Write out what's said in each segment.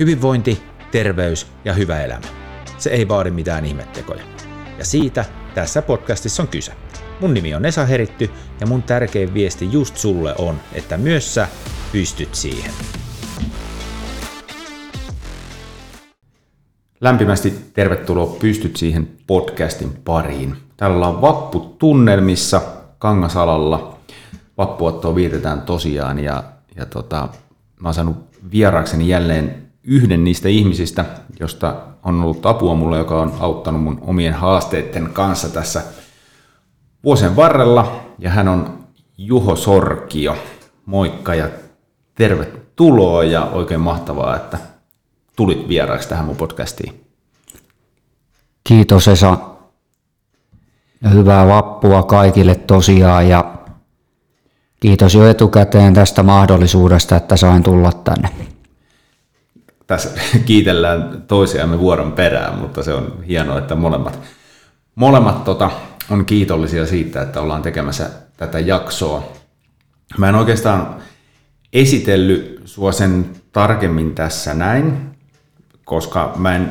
Hyvinvointi, terveys ja hyvä elämä. Se ei vaadi mitään ihmettekoja. Ja siitä tässä podcastissa on kyse. Mun nimi on Esa Heritty ja mun tärkein viesti just sulle on, että myös sä pystyt siihen. Lämpimästi tervetuloa Pystyt siihen podcastin pariin. Täällä ollaan vapputunnelmissa Kangasalalla. Vappuottoa vietetään tosiaan ja, ja tota, mä oon saanut vieraakseni jälleen yhden niistä ihmisistä, josta on ollut apua mulle, joka on auttanut mun omien haasteiden kanssa tässä vuosien varrella. Ja hän on Juho Sorkio. Moikka ja tervetuloa ja oikein mahtavaa, että tulit vieraaksi tähän mun podcastiin. Kiitos Esa. Ja hyvää vappua kaikille tosiaan ja kiitos jo etukäteen tästä mahdollisuudesta, että sain tulla tänne tässä kiitellään toisiamme vuoron perään, mutta se on hienoa, että molemmat, molemmat tota, on kiitollisia siitä, että ollaan tekemässä tätä jaksoa. Mä en oikeastaan esitellyt sua sen tarkemmin tässä näin, koska mä en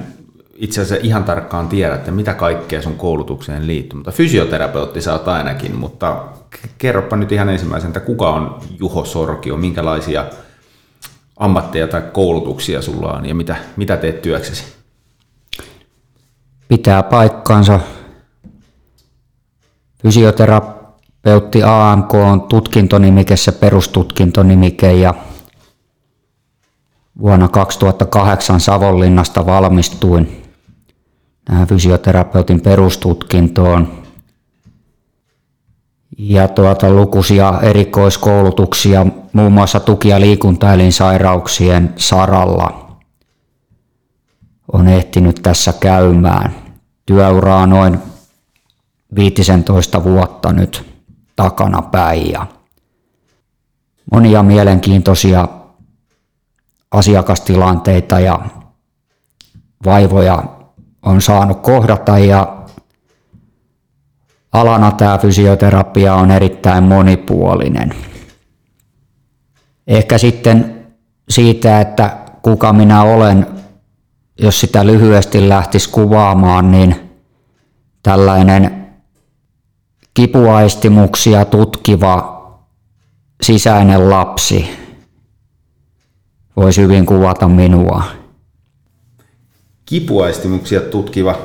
itse asiassa ihan tarkkaan tiedä, että mitä kaikkea sun koulutukseen liittyy, mutta fysioterapeutti sä oot ainakin, mutta kerropa nyt ihan ensimmäisen, että kuka on Juho Sorkio, minkälaisia ammatteja tai koulutuksia sulla on ja mitä, mitä teet työksesi? Pitää paikkaansa. Fysioterapeutti AMK on tutkintonimike, se perustutkintonimike ja vuonna 2008 Savonlinnasta valmistuin tähän fysioterapeutin perustutkintoon ja tuota, lukuisia erikoiskoulutuksia muun muassa tuki- ja liikuntaelinsairauksien saralla on ehtinyt tässä käymään. Työuraa noin 15 vuotta nyt takana päin ja monia mielenkiintoisia asiakastilanteita ja vaivoja on saanut kohdata ja alana tämä fysioterapia on erittäin monipuolinen. Ehkä sitten siitä, että kuka minä olen, jos sitä lyhyesti lähtisi kuvaamaan, niin tällainen kipuaistimuksia tutkiva sisäinen lapsi voisi hyvin kuvata minua. Kipuaistimuksia tutkiva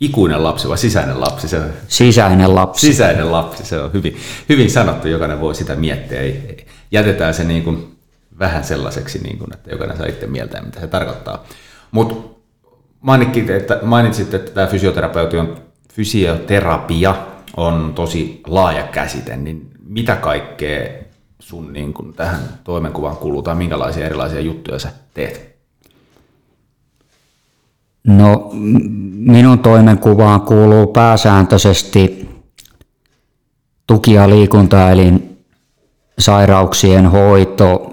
ikuinen lapsi vai sisäinen lapsi? Se on, sisäinen lapsi. Sisäinen lapsi, se on hyvin, hyvin sanottu, jokainen voi sitä miettiä. Ei, ei. Jätetään se niin kuin vähän sellaiseksi, niin kuin, että jokainen saa itse mieltää, mitä se tarkoittaa. Mutta mainitsit, että, mainitsit, että tämä fysioterapeuti on, fysioterapia on tosi laaja käsite, niin mitä kaikkea sun niin kuin, tähän toimenkuvaan kuuluu tai minkälaisia erilaisia juttuja sä teet? No minun toimenkuvaan kuuluu pääsääntöisesti tuki- ja liikuntaelin sairauksien hoito,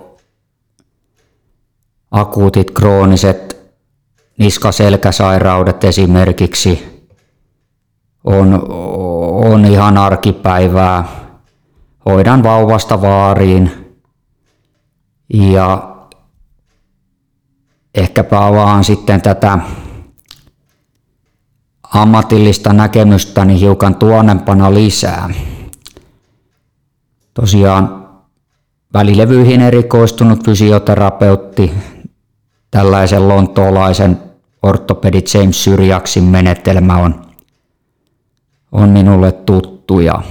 akuutit krooniset niskaselkäsairaudet esimerkiksi on, on ihan arkipäivää. Hoidan vauvasta vaariin ja ehkäpä avaan sitten tätä ammatillista näkemystäni hiukan tuonempana lisää. Tosiaan välilevyihin erikoistunut fysioterapeutti, tällaisen lontoolaisen ortopedi James Syrjaksin menetelmä on, on minulle tuttu ja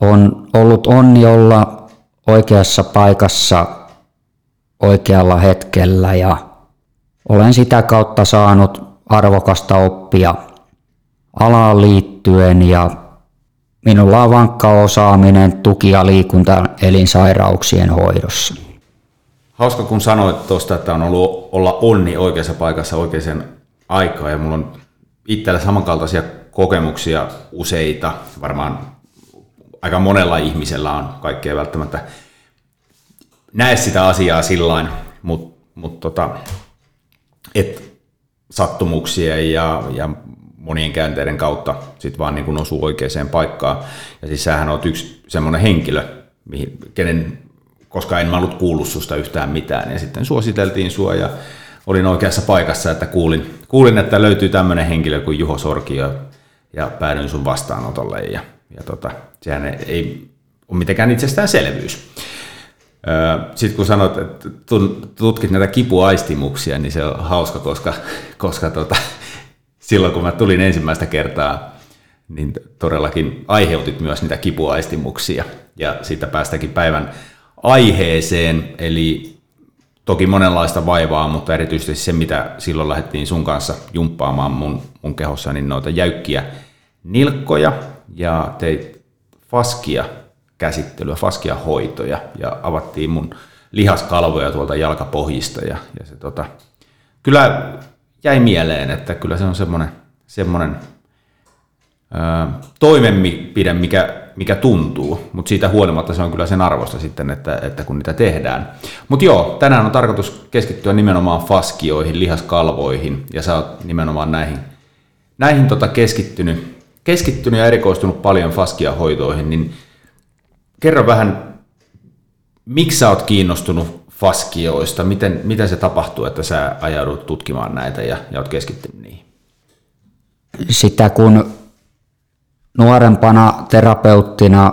on ollut onni olla oikeassa paikassa oikealla hetkellä ja olen sitä kautta saanut arvokasta oppia alaan liittyen ja minulla on vankka osaaminen tuki- ja liikunta elinsairauksien hoidossa. Hauska kun sanoit tuosta, että on ollut olla onni oikeassa paikassa oikeaan aikaan ja mulla on itsellä samankaltaisia kokemuksia useita, varmaan aika monella ihmisellä on kaikkea välttämättä näe sitä asiaa sillain, mutta mut tota, sattumuksia ja, ja monien käänteiden kautta sit vaan niin kuin osuu oikeaan paikkaan. Ja siis sähän on yksi semmoinen henkilö, mihin, kenen koska en mä ollut kuullut susta yhtään mitään. Ja sitten suositeltiin sua ja olin oikeassa paikassa, että kuulin, kuulin että löytyy tämmöinen henkilö kuin Juho Sorki ja, päädyin sun vastaanotolle. Ja, ja tota, sehän ei ole mitenkään itsestäänselvyys. Sitten kun sanot, että tutkit näitä kipuaistimuksia, niin se on hauska, koska, koska tota, silloin kun mä tulin ensimmäistä kertaa, niin todellakin aiheutit myös niitä kipuaistimuksia. Ja siitä päästäkin päivän aiheeseen, eli toki monenlaista vaivaa, mutta erityisesti se, mitä silloin lähdettiin sun kanssa jumppaamaan mun, mun kehossa, niin noita jäykkiä nilkkoja ja teit faskia käsittelyä, faskia hoitoja ja avattiin mun lihaskalvoja tuolta jalkapohjista ja, ja se tota, kyllä jäi mieleen, että kyllä se on semmoinen, semmoinen toimenpide, mikä, mikä tuntuu, mutta siitä huolimatta se on kyllä sen arvosta sitten, että, että kun niitä tehdään. Mutta joo, tänään on tarkoitus keskittyä nimenomaan faskioihin, lihaskalvoihin, ja sä oot nimenomaan näihin, näihin tota keskittynyt, keskittynyt ja erikoistunut paljon faskiahoitoihin, niin kerro vähän, miksi sä oot kiinnostunut faskioista, miten, miten se tapahtuu, että sä ajaudut tutkimaan näitä ja, ja oot keskittynyt niihin? Sitä kun nuorempana terapeuttina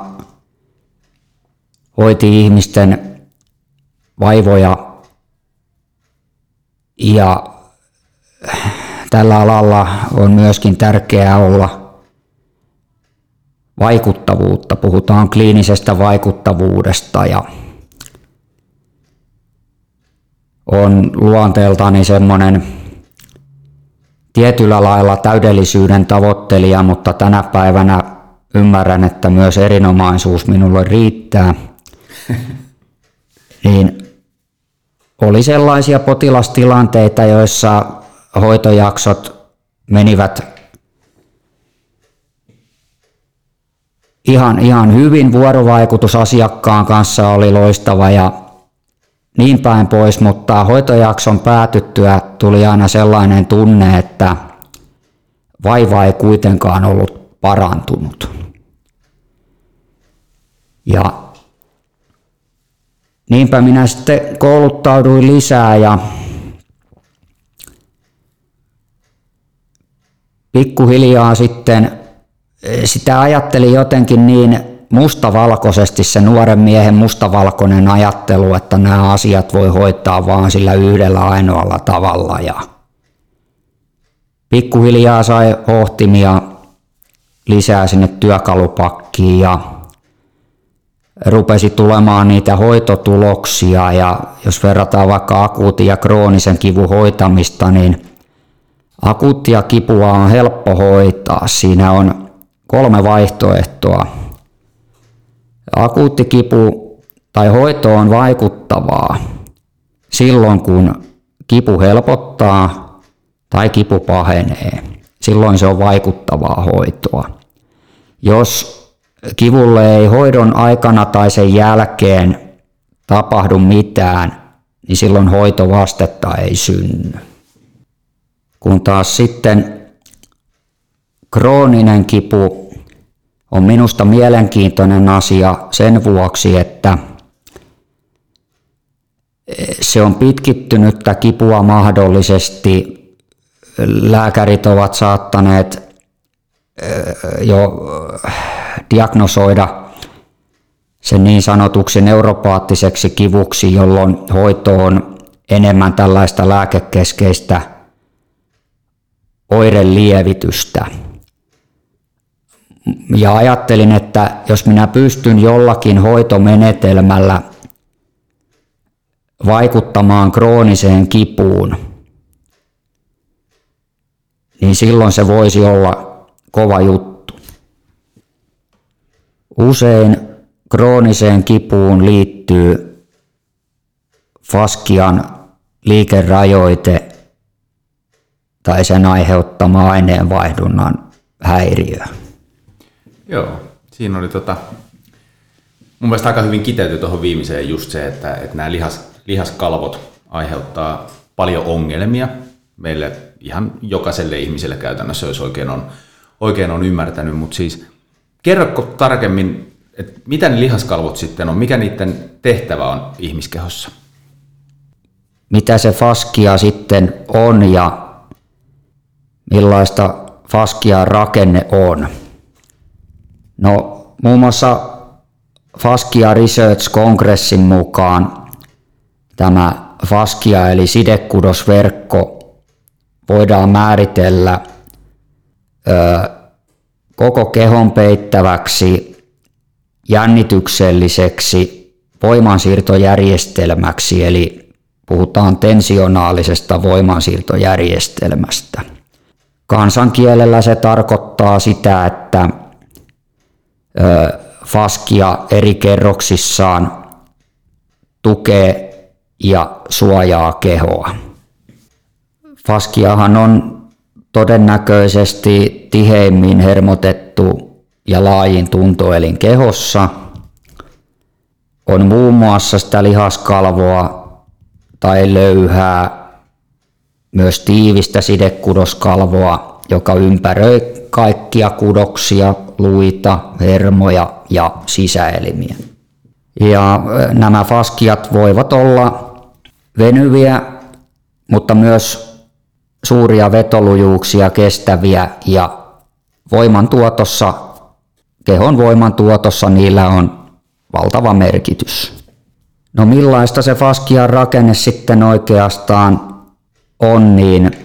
hoiti ihmisten vaivoja ja tällä alalla on myöskin tärkeää olla vaikuttavuutta. Puhutaan kliinisestä vaikuttavuudesta ja on luonteeltani semmoinen tietyllä lailla täydellisyyden tavoittelija, mutta tänä päivänä ymmärrän, että myös erinomaisuus minulle riittää. niin oli sellaisia potilastilanteita, joissa hoitojaksot menivät ihan, ihan hyvin. Vuorovaikutus asiakkaan kanssa oli loistava ja niin päin pois, mutta hoitojakson päätyttyä tuli aina sellainen tunne, että vaiva ei kuitenkaan ollut parantunut. Ja niinpä minä sitten kouluttauduin lisää ja pikkuhiljaa sitten sitä ajattelin jotenkin niin mustavalkoisesti se nuoren miehen mustavalkoinen ajattelu, että nämä asiat voi hoitaa vaan sillä yhdellä ainoalla tavalla. Ja pikkuhiljaa sai hohtimia lisää sinne työkalupakkiin ja rupesi tulemaan niitä hoitotuloksia ja jos verrataan vaikka akuutin ja kroonisen kivun hoitamista, niin akuuttia kipua on helppo hoitaa. Siinä on kolme vaihtoehtoa Akuutti kipu tai hoito on vaikuttavaa silloin, kun kipu helpottaa tai kipu pahenee. Silloin se on vaikuttavaa hoitoa. Jos kivulle ei hoidon aikana tai sen jälkeen tapahdu mitään, niin silloin hoitovastetta ei synny. Kun taas sitten krooninen kipu on minusta mielenkiintoinen asia sen vuoksi, että se on pitkittynyttä kipua mahdollisesti. Lääkärit ovat saattaneet jo diagnosoida sen niin sanotuksi neuropaattiseksi kivuksi, jolloin hoito on enemmän tällaista lääkekeskeistä oirelievitystä ja ajattelin, että jos minä pystyn jollakin hoitomenetelmällä vaikuttamaan krooniseen kipuun, niin silloin se voisi olla kova juttu. Usein krooniseen kipuun liittyy faskian liikerajoite tai sen aiheuttama aineenvaihdunnan häiriö. Joo, siinä oli tota, mun mielestä aika hyvin kiteyty tuohon viimeiseen just se, että, että nämä lihas, lihaskalvot aiheuttaa paljon ongelmia meille ihan jokaiselle ihmiselle käytännössä, jos oikein on, oikein on ymmärtänyt, mutta siis kerrotko tarkemmin että mitä ne lihaskalvot sitten on, mikä niiden tehtävä on ihmiskehossa? Mitä se faskia sitten on ja millaista faskia rakenne on? No muun muassa Faskia Research-kongressin mukaan tämä faskia eli sidekudosverkko voidaan määritellä ö, koko kehon peittäväksi jännitykselliseksi voimansiirtojärjestelmäksi, eli puhutaan tensionaalisesta voimansiirtojärjestelmästä. Kansankielellä se tarkoittaa sitä, että faskia eri kerroksissaan tukee ja suojaa kehoa. Faskiahan on todennäköisesti tiheimmin hermotettu ja laajin tuntoelin kehossa. On muun muassa sitä lihaskalvoa tai löyhää, myös tiivistä sidekudoskalvoa, joka ympäröi kaikkia kudoksia, luita, hermoja ja sisäelimiä. Ja nämä faskiat voivat olla venyviä, mutta myös suuria vetolujuuksia kestäviä ja voimantuotossa, kehon voimantuotossa niillä on valtava merkitys. No millaista se faskian rakenne sitten oikeastaan on, niin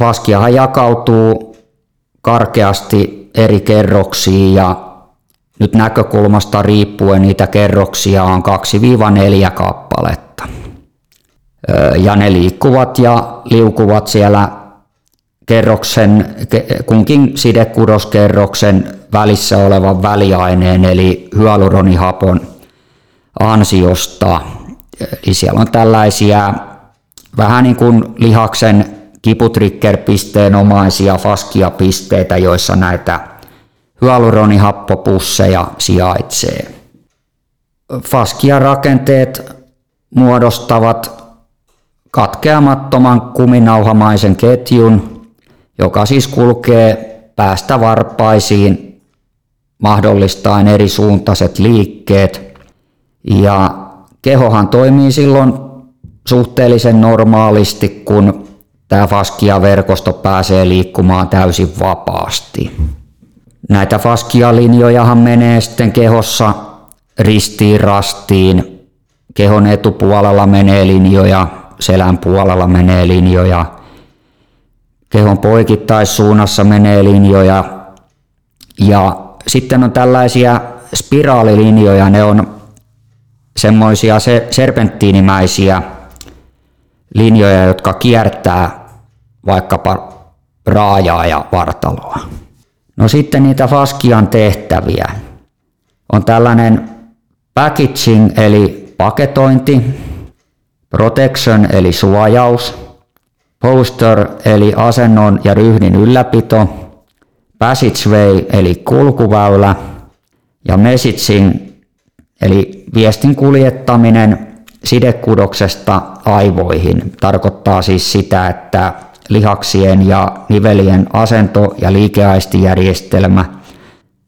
faskiahan jakautuu karkeasti eri kerroksiin ja nyt näkökulmasta riippuen niitä kerroksia on 2-4 kappaletta. Ja ne liikkuvat ja liukuvat siellä kerroksen, kunkin sidekudoskerroksen välissä olevan väliaineen eli hyaluronihapon ansiosta. Eli siellä on tällaisia vähän niin kuin lihaksen kiputriggerpisteen omaisia faskiapisteitä, joissa näitä hyaluronihapopusseja sijaitsee. Faskia-rakenteet muodostavat katkeamattoman kuminauhamaisen ketjun, joka siis kulkee päästä varpaisiin mahdollistaen eri suuntaiset liikkeet. Ja kehohan toimii silloin suhteellisen normaalisti, kun tämä faskia-verkosto pääsee liikkumaan täysin vapaasti. Näitä faskia-linjojahan menee sitten kehossa ristiin rastiin. Kehon etupuolella menee linjoja, selän puolella menee linjoja. Kehon poikittaissuunnassa menee linjoja. Ja sitten on tällaisia spiraalilinjoja, ne on semmoisia serpenttiinimäisiä linjoja, jotka kiertää vaikkapa raajaa ja vartaloa. No sitten niitä Faskian tehtäviä. On tällainen packaging eli paketointi, protection eli suojaus, poster eli asennon ja ryhdin ylläpito, passageway eli kulkuväylä ja messaging eli viestin kuljettaminen sidekudoksesta aivoihin. Tarkoittaa siis sitä, että lihaksien ja nivelien asento- ja liikeaistijärjestelmä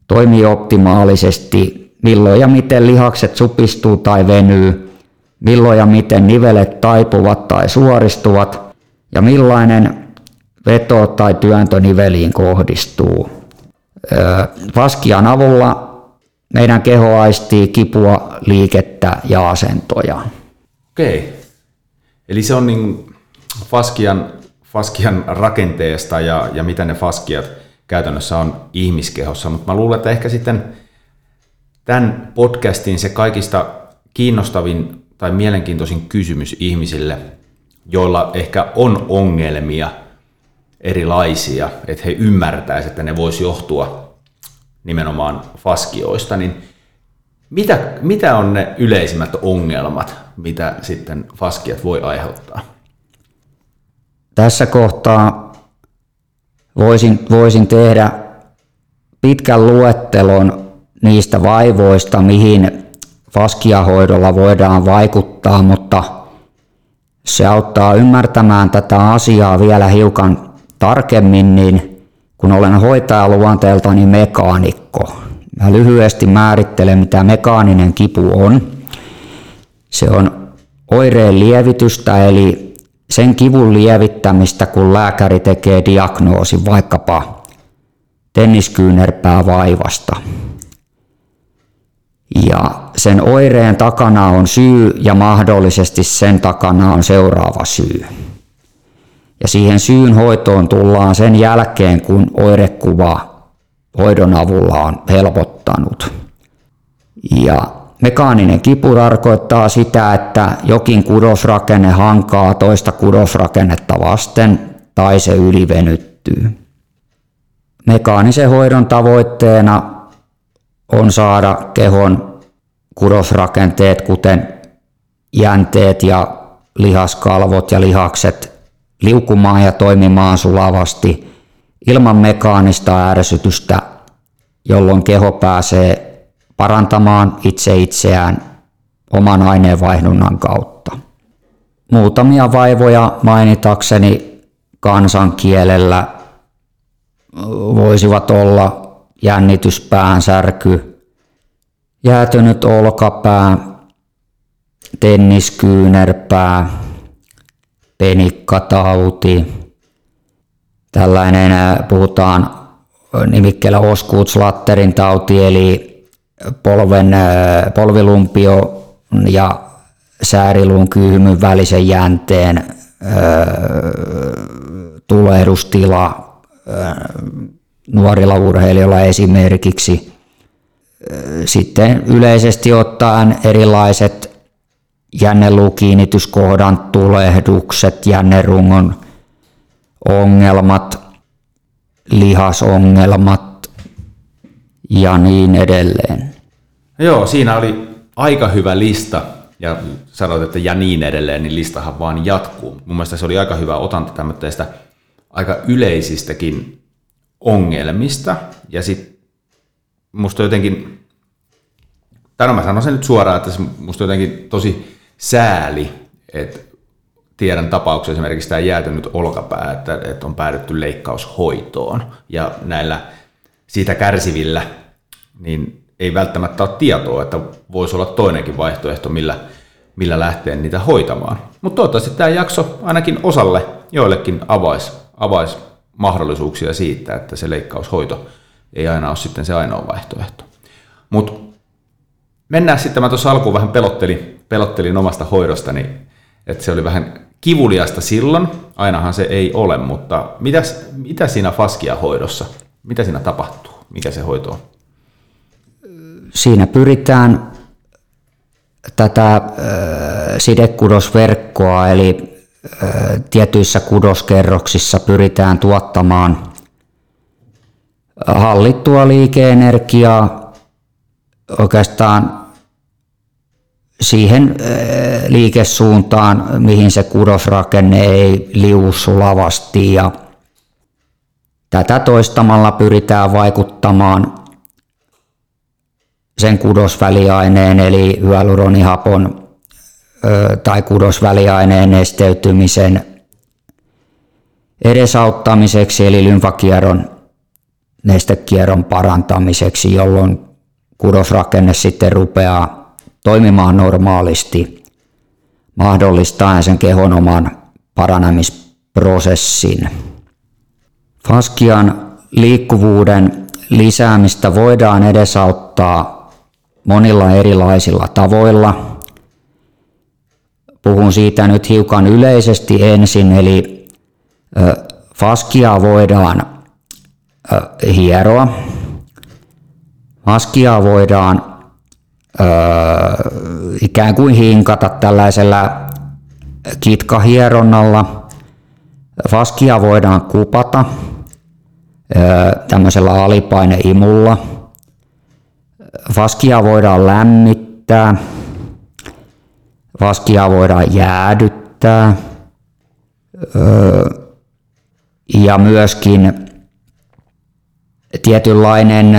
toimii optimaalisesti, milloin ja miten lihakset supistuu tai venyy, milloin ja miten nivelet taipuvat tai suoristuvat ja millainen veto tai työntö niveliin kohdistuu. Vaskian avulla meidän keho aistii kipua, liikettä ja asentoja. Okei. Eli se on niin Faskian faskian rakenteesta ja, ja mitä ne faskiat käytännössä on ihmiskehossa, mutta mä luulen, että ehkä sitten tämän podcastin se kaikista kiinnostavin tai mielenkiintoisin kysymys ihmisille, joilla ehkä on ongelmia erilaisia, että he ymmärtäisivät, että ne voisi johtua nimenomaan faskioista, niin mitä, mitä on ne yleisimmät ongelmat, mitä sitten faskiat voi aiheuttaa? Tässä kohtaa voisin, voisin tehdä pitkän luettelon niistä vaivoista, mihin faskiahoidolla voidaan vaikuttaa, mutta se auttaa ymmärtämään tätä asiaa vielä hiukan tarkemmin, niin kun olen hoitaja luonteeltani mekaanikko, Mä lyhyesti määrittelen, mitä mekaaninen kipu on. Se on oireen lievitystä, eli sen kivun lievittämistä, kun lääkäri tekee diagnoosin vaikkapa tenniskyynärpää vaivasta. Ja sen oireen takana on syy ja mahdollisesti sen takana on seuraava syy. Ja siihen syyn hoitoon tullaan sen jälkeen, kun oirekuva hoidon avulla on helpottanut. Ja mekaaninen kipu tarkoittaa sitä, että jokin kudosrakenne hankaa toista kudosrakennetta vasten tai se ylivenyttyy. Mekaanisen hoidon tavoitteena on saada kehon kudosrakenteet, kuten jänteet ja lihaskalvot ja lihakset liukumaan ja toimimaan sulavasti ilman mekaanista ärsytystä, jolloin keho pääsee parantamaan itse itseään oman aineenvaihdunnan kautta. Muutamia vaivoja mainitakseni kansankielellä voisivat olla jännityspään särky, jäätynyt olkapää, tenniskyynärpää, penikkatauti. Tällainen puhutaan nimikkeellä Oskuutslatterin tauti, eli polven, polvilumpio ja sääriluun kyyhmyn välisen jänteen tulehdustila nuorilla urheilijoilla esimerkiksi. Sitten yleisesti ottaen erilaiset jänneluukiinnityskohdan tulehdukset, jännerungon ongelmat, lihasongelmat ja niin edelleen. Joo, siinä oli aika hyvä lista ja sanoit, että ja niin edelleen, niin listahan vaan jatkuu. Mun mielestä se oli aika hyvä otanta tämmöistä aika yleisistäkin ongelmista. Ja sitten musta jotenkin, tai no mä sanon sen nyt suoraan, että musta jotenkin tosi sääli, että tiedän tapauksia esimerkiksi tämä jäätynyt olkapää, että, että on päädytty leikkaushoitoon ja näillä siitä kärsivillä, niin ei välttämättä ole tietoa, että voisi olla toinenkin vaihtoehto, millä, millä lähteä niitä hoitamaan. Mutta toivottavasti tämä jakso ainakin osalle joillekin avaisi avais mahdollisuuksia siitä, että se leikkaushoito ei aina ole sitten se ainoa vaihtoehto. Mutta mennään sitten, mä tuossa alkuun vähän pelottelin, pelottelin omasta hoidostani, että se oli vähän kivuliasta silloin, ainahan se ei ole, mutta mitäs, mitä siinä faskia hoidossa, mitä siinä tapahtuu, mikä se hoito on? Siinä pyritään tätä sidekudosverkkoa, eli tietyissä kudoskerroksissa pyritään tuottamaan hallittua liikeenergiaa oikeastaan siihen liikesuuntaan, mihin se kudosrakenne ei liu sulavasti ja tätä toistamalla pyritään vaikuttamaan sen kudosväliaineen eli hyaluronihapon tai kudosväliaineen nesteytymisen edesauttamiseksi eli lymfakierron nestekierron parantamiseksi, jolloin kudosrakenne sitten rupeaa toimimaan normaalisti, mahdollistaen sen kehon oman paranemisprosessin. Faskian liikkuvuuden lisäämistä voidaan edesauttaa monilla erilaisilla tavoilla – Puhun siitä nyt hiukan yleisesti ensin, eli faskia voidaan hieroa. Faskia voidaan ikään kuin hinkata tällaisella kitkahieronnalla. Faskia voidaan kupata tämmöisellä alipaineimulla. Faskia voidaan lämmittää Vaskia voidaan jäädyttää ja myöskin tietynlainen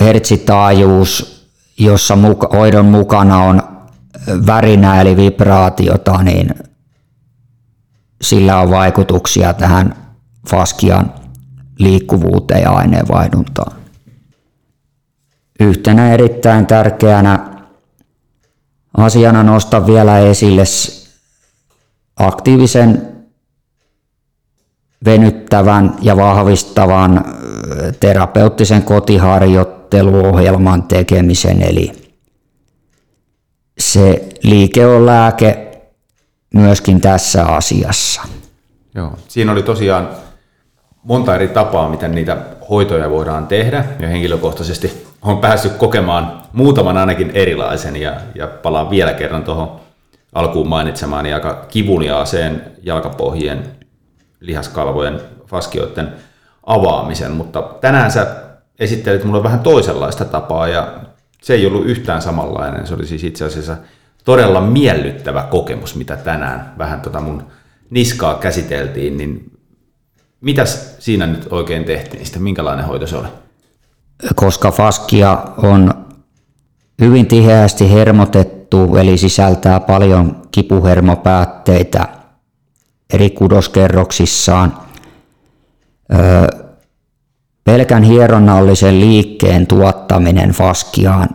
hertsitaajuus, jossa hoidon mukana on värinä eli vibraatiota, niin sillä on vaikutuksia tähän faskian liikkuvuuteen ja aineenvaihduntaan. Yhtenä erittäin tärkeänä asiana nostan vielä esille aktiivisen venyttävän ja vahvistavan terapeuttisen kotiharjoitteluohjelman tekemisen. Eli se liike on lääke myöskin tässä asiassa. Joo, siinä oli tosiaan monta eri tapaa, miten niitä hoitoja voidaan tehdä, ja henkilökohtaisesti olen päässyt kokemaan muutaman ainakin erilaisen, ja, ja palaan vielä kerran tuohon alkuun mainitsemaani aika kivuliaaseen jalkapohjien, lihaskalvojen, faskioiden avaamisen, mutta tänään sä esittelit mulle vähän toisenlaista tapaa, ja se ei ollut yhtään samanlainen, se oli siis itse asiassa todella miellyttävä kokemus, mitä tänään vähän tota mun niskaa käsiteltiin, niin mitäs siinä nyt oikein tehtiin, niin minkälainen hoito se oli? Koska faskia on hyvin tiheästi hermotettu, eli sisältää paljon kipuhermopäätteitä eri kudoskerroksissaan, pelkän hieronnallisen liikkeen tuottaminen faskiaan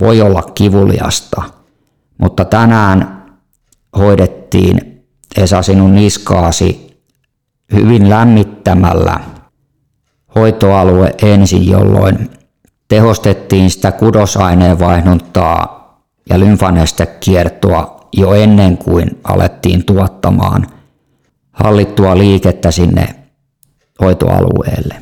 voi olla kivuliasta, mutta tänään hoidettiin Esa sinun niskaasi hyvin lämmittämällä hoitoalue ensin, jolloin tehostettiin sitä kudosaineenvaihduntaa ja lymfanestekiertoa jo ennen kuin alettiin tuottamaan hallittua liikettä sinne hoitoalueelle.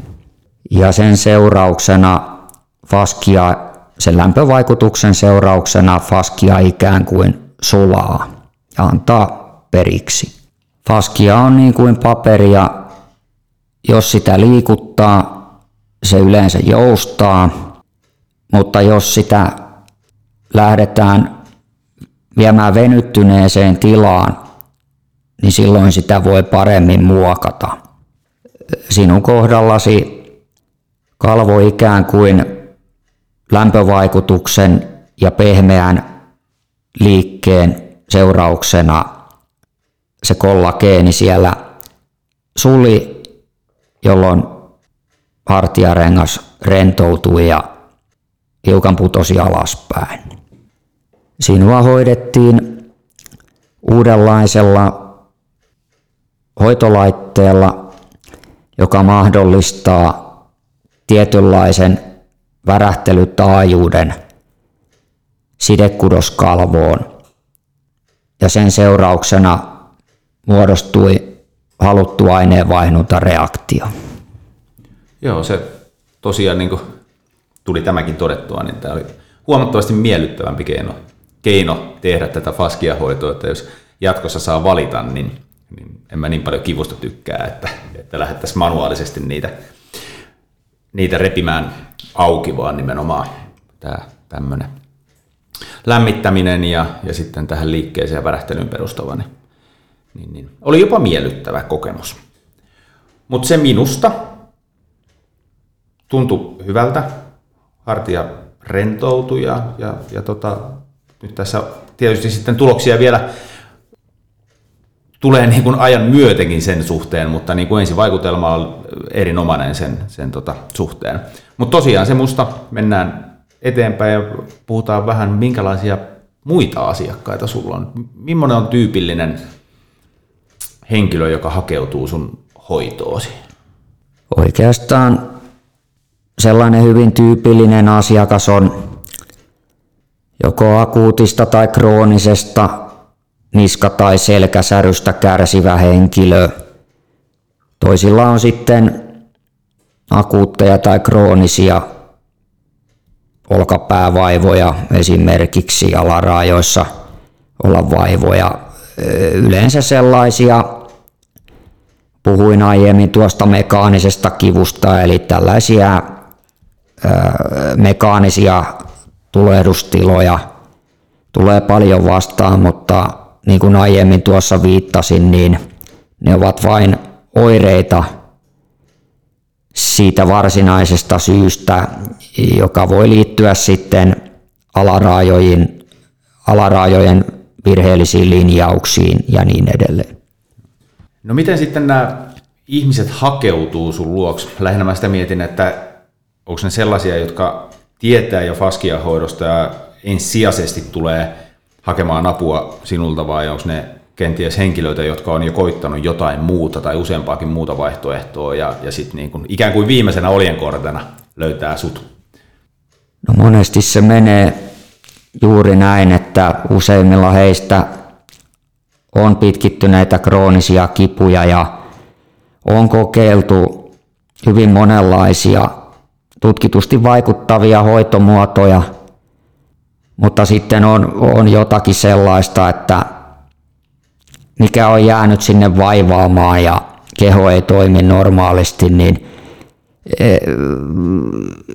Ja sen seurauksena faskia, sen lämpövaikutuksen seurauksena faskia ikään kuin sulaa ja antaa periksi. Faskia on niin kuin paperia, jos sitä liikuttaa, se yleensä joustaa, mutta jos sitä lähdetään viemään venyttyneeseen tilaan, niin silloin sitä voi paremmin muokata. Sinun kohdallasi kalvo ikään kuin lämpövaikutuksen ja pehmeän liikkeen seurauksena se kollageeni siellä suli, jolloin hartiarengas rentoutui ja hiukan putosi alaspäin. Sinua hoidettiin uudenlaisella hoitolaitteella, joka mahdollistaa tietynlaisen värähtelytaajuuden sidekudoskalvoon ja sen seurauksena muodostui haluttu aineenvaihduntareaktio. Joo, se tosiaan niin kuin tuli tämäkin todettua, niin tämä oli huomattavasti miellyttävämpi keino, keino tehdä tätä faskiahoitoa, että jos jatkossa saa valita, niin, niin en mä niin paljon kivusta tykkää, että, että lähdettäisiin manuaalisesti niitä, niitä repimään auki, vaan nimenomaan tämä tämmöinen lämmittäminen ja, ja sitten tähän liikkeeseen ja värähtelyyn perustuva, niin, niin, niin oli jopa miellyttävä kokemus. Mutta se minusta tuntui hyvältä, hartia rentoutui ja, ja, ja tota, nyt tässä tietysti sitten tuloksia vielä tulee niin kuin ajan myötenkin sen suhteen, mutta niin kuin ensi vaikutelma on erinomainen sen, sen tota suhteen. Mutta tosiaan se musta mennään eteenpäin ja puhutaan vähän minkälaisia muita asiakkaita sulla on. Millainen on tyypillinen henkilö, joka hakeutuu sun hoitoosi? Oikeastaan sellainen hyvin tyypillinen asiakas on joko akuutista tai kroonisesta niska- tai selkäsärystä kärsivä henkilö. Toisilla on sitten akuutteja tai kroonisia olkapäävaivoja, esimerkiksi alaraajoissa olla vaivoja. Yleensä sellaisia, puhuin aiemmin tuosta mekaanisesta kivusta, eli tällaisia mekaanisia tulehdustiloja. Tulee paljon vastaan, mutta niin kuin aiemmin tuossa viittasin, niin ne ovat vain oireita siitä varsinaisesta syystä, joka voi liittyä sitten alaraajojen, alaraajojen virheellisiin linjauksiin ja niin edelleen. No miten sitten nämä ihmiset hakeutuu sun luoksi? Lähinnä mä sitä mietin, että onko ne sellaisia, jotka tietää jo faskiahoidosta ja ensisijaisesti tulee hakemaan apua sinulta vai onko ne kenties henkilöitä, jotka on jo koittanut jotain muuta tai useampaakin muuta vaihtoehtoa ja, ja sitten niin kuin, ikään kuin viimeisenä oljenkortena löytää sut? No monesti se menee juuri näin, että useimmilla heistä on pitkittyneitä kroonisia kipuja ja on kokeiltu hyvin monenlaisia tutkitusti vaikuttavia hoitomuotoja, mutta sitten on, on jotakin sellaista, että mikä on jäänyt sinne vaivaamaan ja keho ei toimi normaalisti, niin e,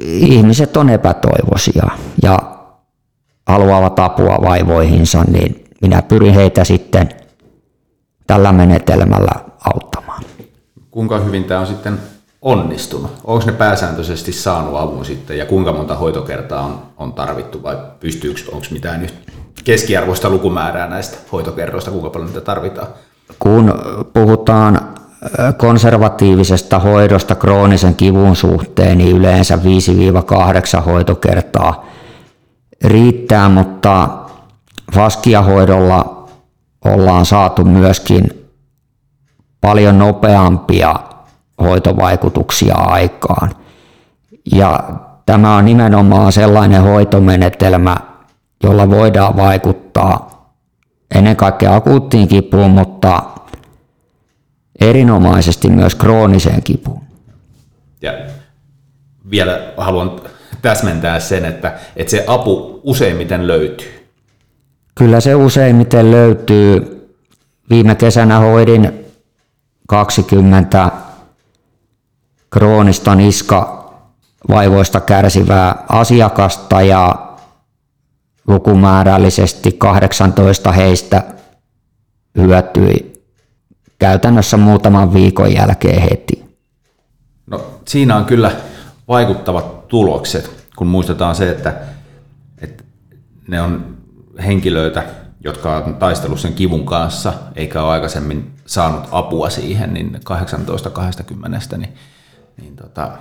ihmiset on epätoivoisia. Ja haluavat apua vaivoihinsa, niin minä pyrin heitä sitten tällä menetelmällä auttamaan. Kuinka hyvin tämä on sitten onnistunut? Onko ne pääsääntöisesti saanut avun sitten ja kuinka monta hoitokertaa on, on tarvittu vai pystyykö, onko mitään nyt keskiarvoista lukumäärää näistä hoitokerroista, kuinka paljon niitä tarvitaan? Kun puhutaan konservatiivisesta hoidosta kroonisen kivun suhteen, niin yleensä 5-8 hoitokertaa riittää, mutta faskiahoidolla ollaan saatu myöskin paljon nopeampia hoitovaikutuksia aikaan. Ja tämä on nimenomaan sellainen hoitomenetelmä, jolla voidaan vaikuttaa ennen kaikkea akuuttiin kipuun, mutta erinomaisesti myös krooniseen kipuun. Ja vielä haluan täsmentää sen, että, että se apu useimmiten löytyy. Kyllä se useimmiten löytyy. Viime kesänä hoidin 20 kroonista niskavaivoista kärsivää asiakasta ja lukumäärällisesti 18 heistä hyötyi käytännössä muutaman viikon jälkeen heti. No, siinä on kyllä vaikuttavat tulokset, kun muistetaan se, että, että ne on henkilöitä, jotka on taistellut sen kivun kanssa, eikä ole aikaisemmin saanut apua siihen, niin 18-20, niin, niin tota,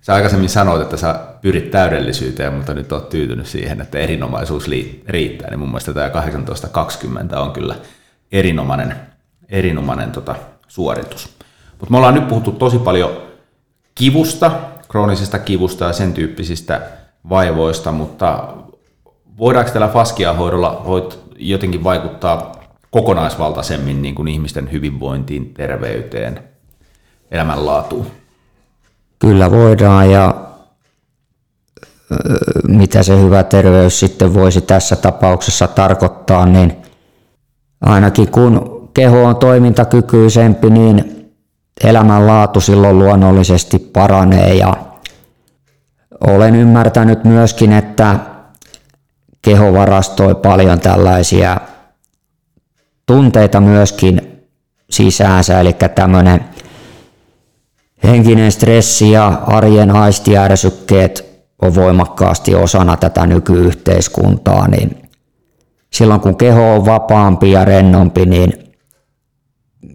sä aikaisemmin sanoit, että sä pyrit täydellisyyteen, mutta nyt oot tyytynyt siihen, että erinomaisuus riittää, niin mun mielestä tämä 18-20 on kyllä erinomainen, erinomainen tota, suoritus. Mutta me ollaan nyt puhuttu tosi paljon kivusta, kroonisesta kivusta ja sen tyyppisistä vaivoista, mutta voidaanko tällä faskiahoidolla jotenkin vaikuttaa kokonaisvaltaisemmin niin kuin ihmisten hyvinvointiin, terveyteen, elämänlaatuun? Kyllä voidaan ja mitä se hyvä terveys sitten voisi tässä tapauksessa tarkoittaa, niin ainakin kun keho on toimintakykyisempi, niin elämänlaatu silloin luonnollisesti paranee ja olen ymmärtänyt myöskin, että keho varastoi paljon tällaisia tunteita myöskin sisäänsä, eli tämmöinen henkinen stressi ja arjen aistiärsykkeet on voimakkaasti osana tätä nykyyhteiskuntaa, niin silloin kun keho on vapaampi ja rennompi, niin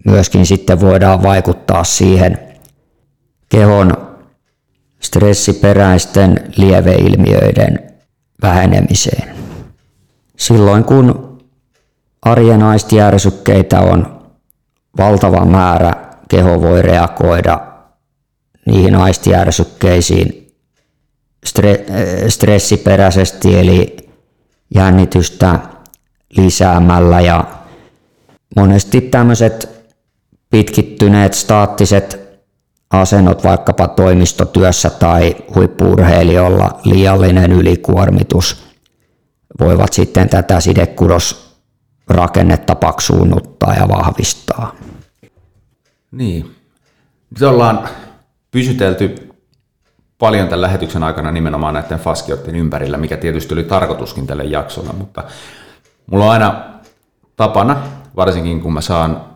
myöskin sitten voidaan vaikuttaa siihen kehon stressiperäisten lieveilmiöiden vähenemiseen. Silloin kun arjen aistiärsykkeitä on valtava määrä, keho voi reagoida niihin aistiärsykkeisiin stressiperäisesti eli jännitystä lisäämällä ja monesti tämmöiset pitkittyneet staattiset asennot vaikkapa toimistotyössä tai huippuurheilijoilla liiallinen ylikuormitus voivat sitten tätä sidekudosrakennetta paksuunnuttaa ja vahvistaa. Niin. Nyt ollaan pysytelty paljon tämän lähetyksen aikana nimenomaan näiden faskioiden ympärillä, mikä tietysti oli tarkoituskin tälle jaksolle, mutta mulla on aina tapana, varsinkin kun mä saan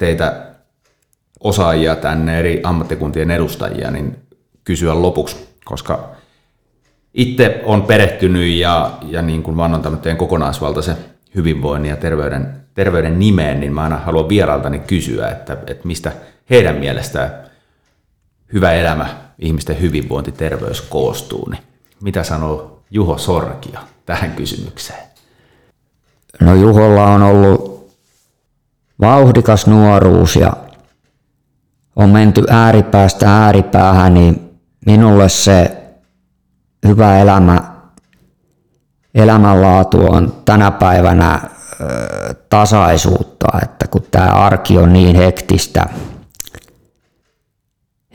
teitä osaajia tänne, eri ammattikuntien edustajia, niin kysyä lopuksi, koska itse on perehtynyt ja, ja niin kuin vaan on tämmöinen kokonaisvaltaisen hyvinvoinnin ja terveyden, terveyden nimeen, niin mä aina haluan vierailtani kysyä, että, että mistä heidän mielestään hyvä elämä, ihmisten hyvinvointi, terveys koostuu. Niin mitä sanoo Juho Sorkia tähän kysymykseen? No Juholla on ollut vauhdikas nuoruus ja on menty ääripäästä ääripäähän, niin minulle se hyvä elämä, elämänlaatu on tänä päivänä ö, tasaisuutta, että kun tämä arki on niin hektistä,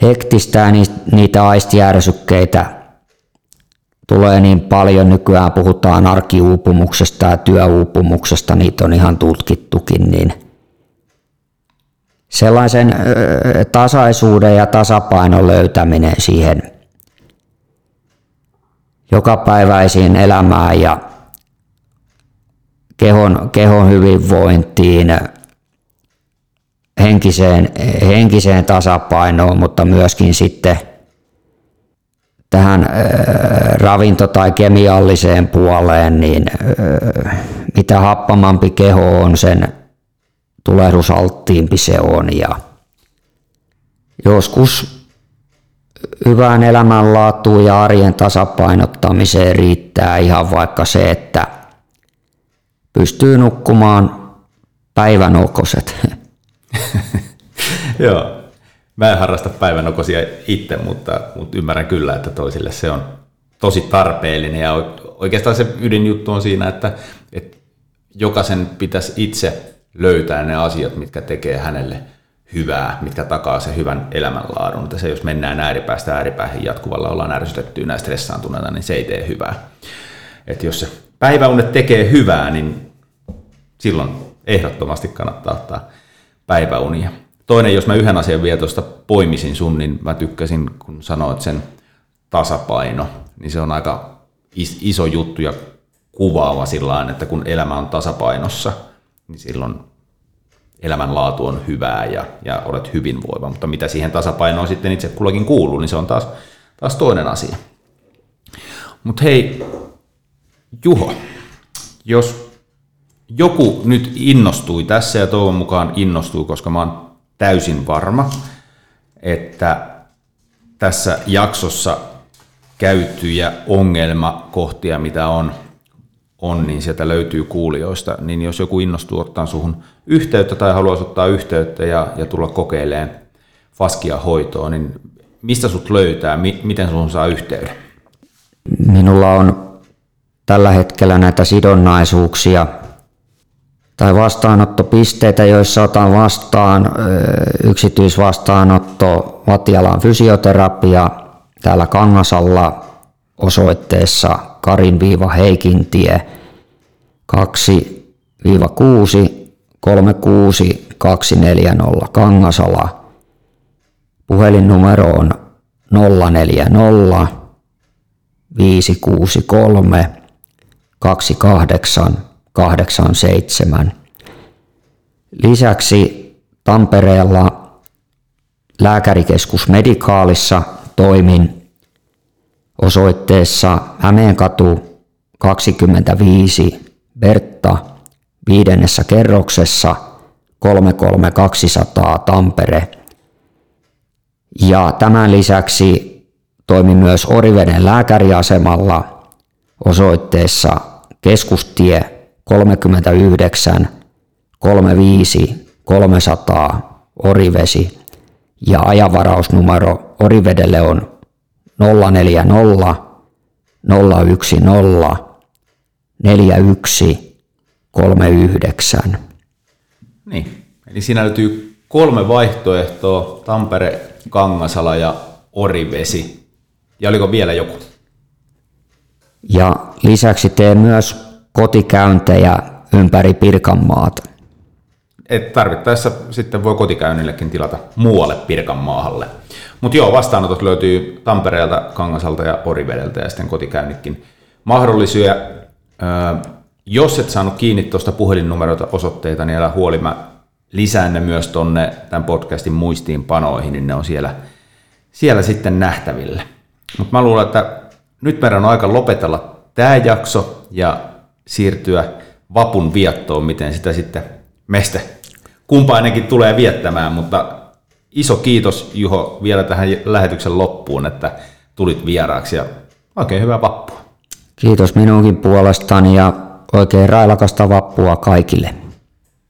hektistä ja niitä aistijärsykkeitä tulee niin paljon, nykyään puhutaan arkiuupumuksesta ja työuupumuksesta, niitä on ihan tutkittukin, niin sellaisen tasaisuuden ja tasapainon löytäminen siihen jokapäiväisiin elämään ja kehon, kehon hyvinvointiin, henkiseen, henkiseen tasapainoon, mutta myöskin sitten tähän ravinto- tai kemialliseen puoleen, niin mitä happamampi keho on, sen tulehdusalttiimpi se on. Ja joskus hyvään elämänlaatuun ja arjen tasapainottamiseen riittää ihan vaikka se, että pystyy nukkumaan päivän okoset. Joo. Mä en harrasta päivänokoisia itse, mutta, mutta ymmärrän kyllä, että toisille se on tosi tarpeellinen. Ja oikeastaan se ydinjuttu on siinä, että, että jokaisen pitäisi itse löytää ne asiat, mitkä tekee hänelle hyvää, mitkä takaa se hyvän elämänlaadun. Että se, jos mennään ääripäästä ääripäähän jatkuvalla, ollaan ärsytettyä ja stressaantuneita, niin se ei tee hyvää. Että jos se päiväunet tekee hyvää, niin silloin ehdottomasti kannattaa ottaa päiväunia. Toinen, jos mä yhden asian vielä tuosta poimisin sun, niin mä tykkäsin, kun sanoit sen tasapaino, niin se on aika iso juttu ja kuvaava sillä että kun elämä on tasapainossa, niin silloin elämänlaatu on hyvää ja, ja olet hyvinvoiva. Mutta mitä siihen tasapainoon sitten itse kullakin kuuluu, niin se on taas, taas toinen asia. Mutta hei, Juho, jos joku nyt innostui tässä ja toivon mukaan innostui, koska mä oon täysin varma, että tässä jaksossa käytyjä ongelmakohtia, mitä on, on, niin sieltä löytyy kuulijoista, niin jos joku innostuu ottaa suhun yhteyttä tai haluaisi ottaa yhteyttä ja, ja tulla kokeilemaan faskia hoitoa, niin mistä sut löytää, mi, miten sun saa yhteyden? Minulla on tällä hetkellä näitä sidonnaisuuksia tai vastaanottopisteitä, joissa otan vastaan yksityisvastaanotto Vatialan fysioterapia täällä Kangasalla osoitteessa Karin-Heikintie 2-6 36 240 Kangasala. Puhelinnumero on 040 563 28 87. Lisäksi Tampereella lääkärikeskus Medikaalissa toimin osoitteessa Hämeenkatu 25 Bertta viidennessä kerroksessa 33200 Tampere. Ja tämän lisäksi toimin myös Oriveden lääkäriasemalla osoitteessa keskustie 39 35 300 Orivesi ja ajanvarausnumero Orivedelle on 040 010 41 39. Niin, eli siinä löytyy kolme vaihtoehtoa, Tampere, Kangasala ja Orivesi. Ja oliko vielä joku? Ja lisäksi teen myös kotikäyntejä ympäri Pirkanmaata. Et tarvittaessa sitten voi kotikäynnillekin tilata muualle Pirkanmaahalle. Mutta joo, vastaanotot löytyy Tampereelta, Kangasalta ja Orivedeltä ja sitten kotikäynnitkin mahdollisia. jos et saanut kiinni tuosta puhelinnumeroita osoitteita, niin älä huoli, mä lisään ne myös tonne tämän podcastin muistiinpanoihin, niin ne on siellä, siellä sitten nähtävillä. Mutta mä luulen, että nyt meidän on aika lopetella tämä jakso ja siirtyä vapun viettoon, miten sitä sitten meistä kumpainenkin tulee viettämään, mutta iso kiitos Juho vielä tähän lähetyksen loppuun, että tulit vieraaksi ja Oikein hyvää vappua. Kiitos minunkin puolestani ja oikein railakasta vappua kaikille.